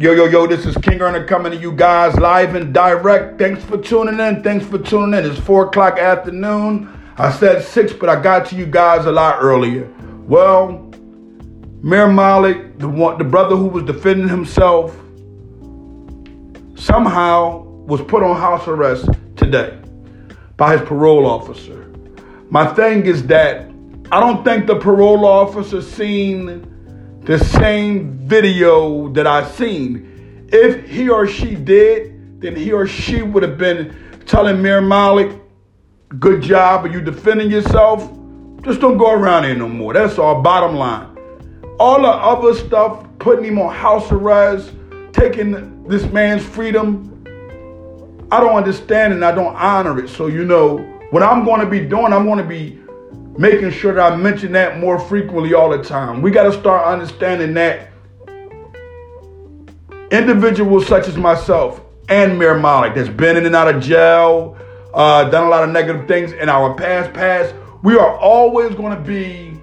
Yo, yo, yo, this is King Earner coming to you guys live and direct. Thanks for tuning in. Thanks for tuning in. It's 4 o'clock afternoon. I said 6, but I got to you guys a lot earlier. Well, Mir Malik, the, one, the brother who was defending himself, somehow was put on house arrest today by his parole officer. My thing is that I don't think the parole officer seen the same video that I seen. If he or she did, then he or she would have been telling Mir Malik, good job, are you defending yourself? Just don't go around here no more. That's all bottom line. All the other stuff, putting him on house arrest, taking this man's freedom, I don't understand and I don't honor it. So, you know, what I'm going to be doing, I'm going to be making sure that I mention that more frequently all the time. We got to start understanding that individuals such as myself and Mir Malik that's been in and out of jail, uh, done a lot of negative things in our past past, we are always going to be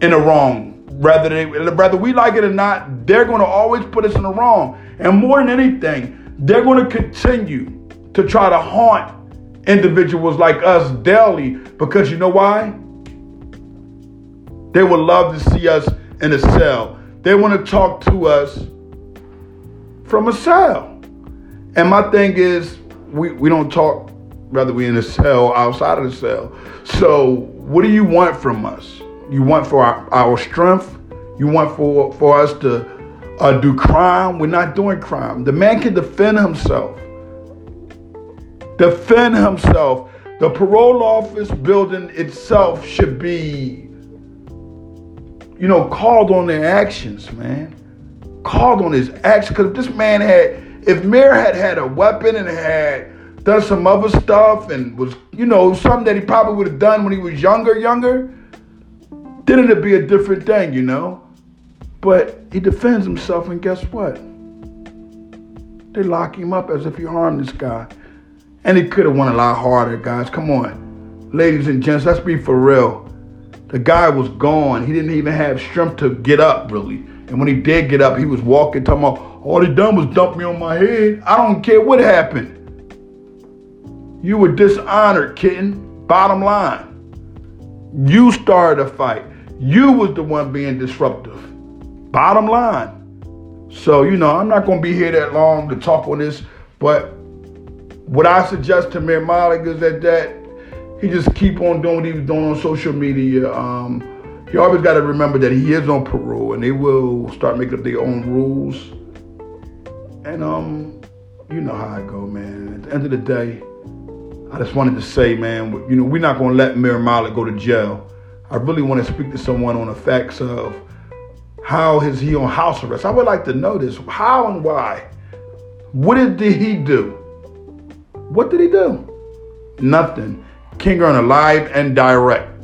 in the wrong. Whether they, whether we like it or not, they're going to always put us in the wrong. And more than anything, they're going to continue to try to haunt individuals like us daily because you know why? They would love to see us in a cell. They want to talk to us from a cell. And my thing is, we, we don't talk whether we in a cell outside of the cell. So what do you want from us? You want for our, our strength? You want for, for us to uh, do crime? We're not doing crime. The man can defend himself defend himself. The parole office building itself should be, you know, called on their actions, man. Called on his actions. Because if this man had, if Mir had had a weapon and had done some other stuff and was, you know, something that he probably would have done when he was younger, younger, then it'd be a different thing, you know. But he defends himself, and guess what? They lock him up as if he harmed this guy. And he could have won a lot harder, guys. Come on. Ladies and gents, let's be for real. The guy was gone. He didn't even have strength to get up, really. And when he did get up, he was walking, talking about, all he done was dump me on my head. I don't care what happened. You were dishonored, kitten. Bottom line. You started a fight. You was the one being disruptive. Bottom line. So, you know, I'm not going to be here that long to talk on this, but what I suggest to Mir Malik is that that he just keep on doing what he was doing on social media. Um, you always got to remember that he is on parole, and they will start making up their own rules. And um, you know how I go, man. At the end of the day, I just wanted to say, man, you know, we're not gonna let Mir Malik go to jail. I really want to speak to someone on the facts of how is he on house arrest. I would like to know this. How and why? What did he do? What did he do? Nothing. King Earner live and direct.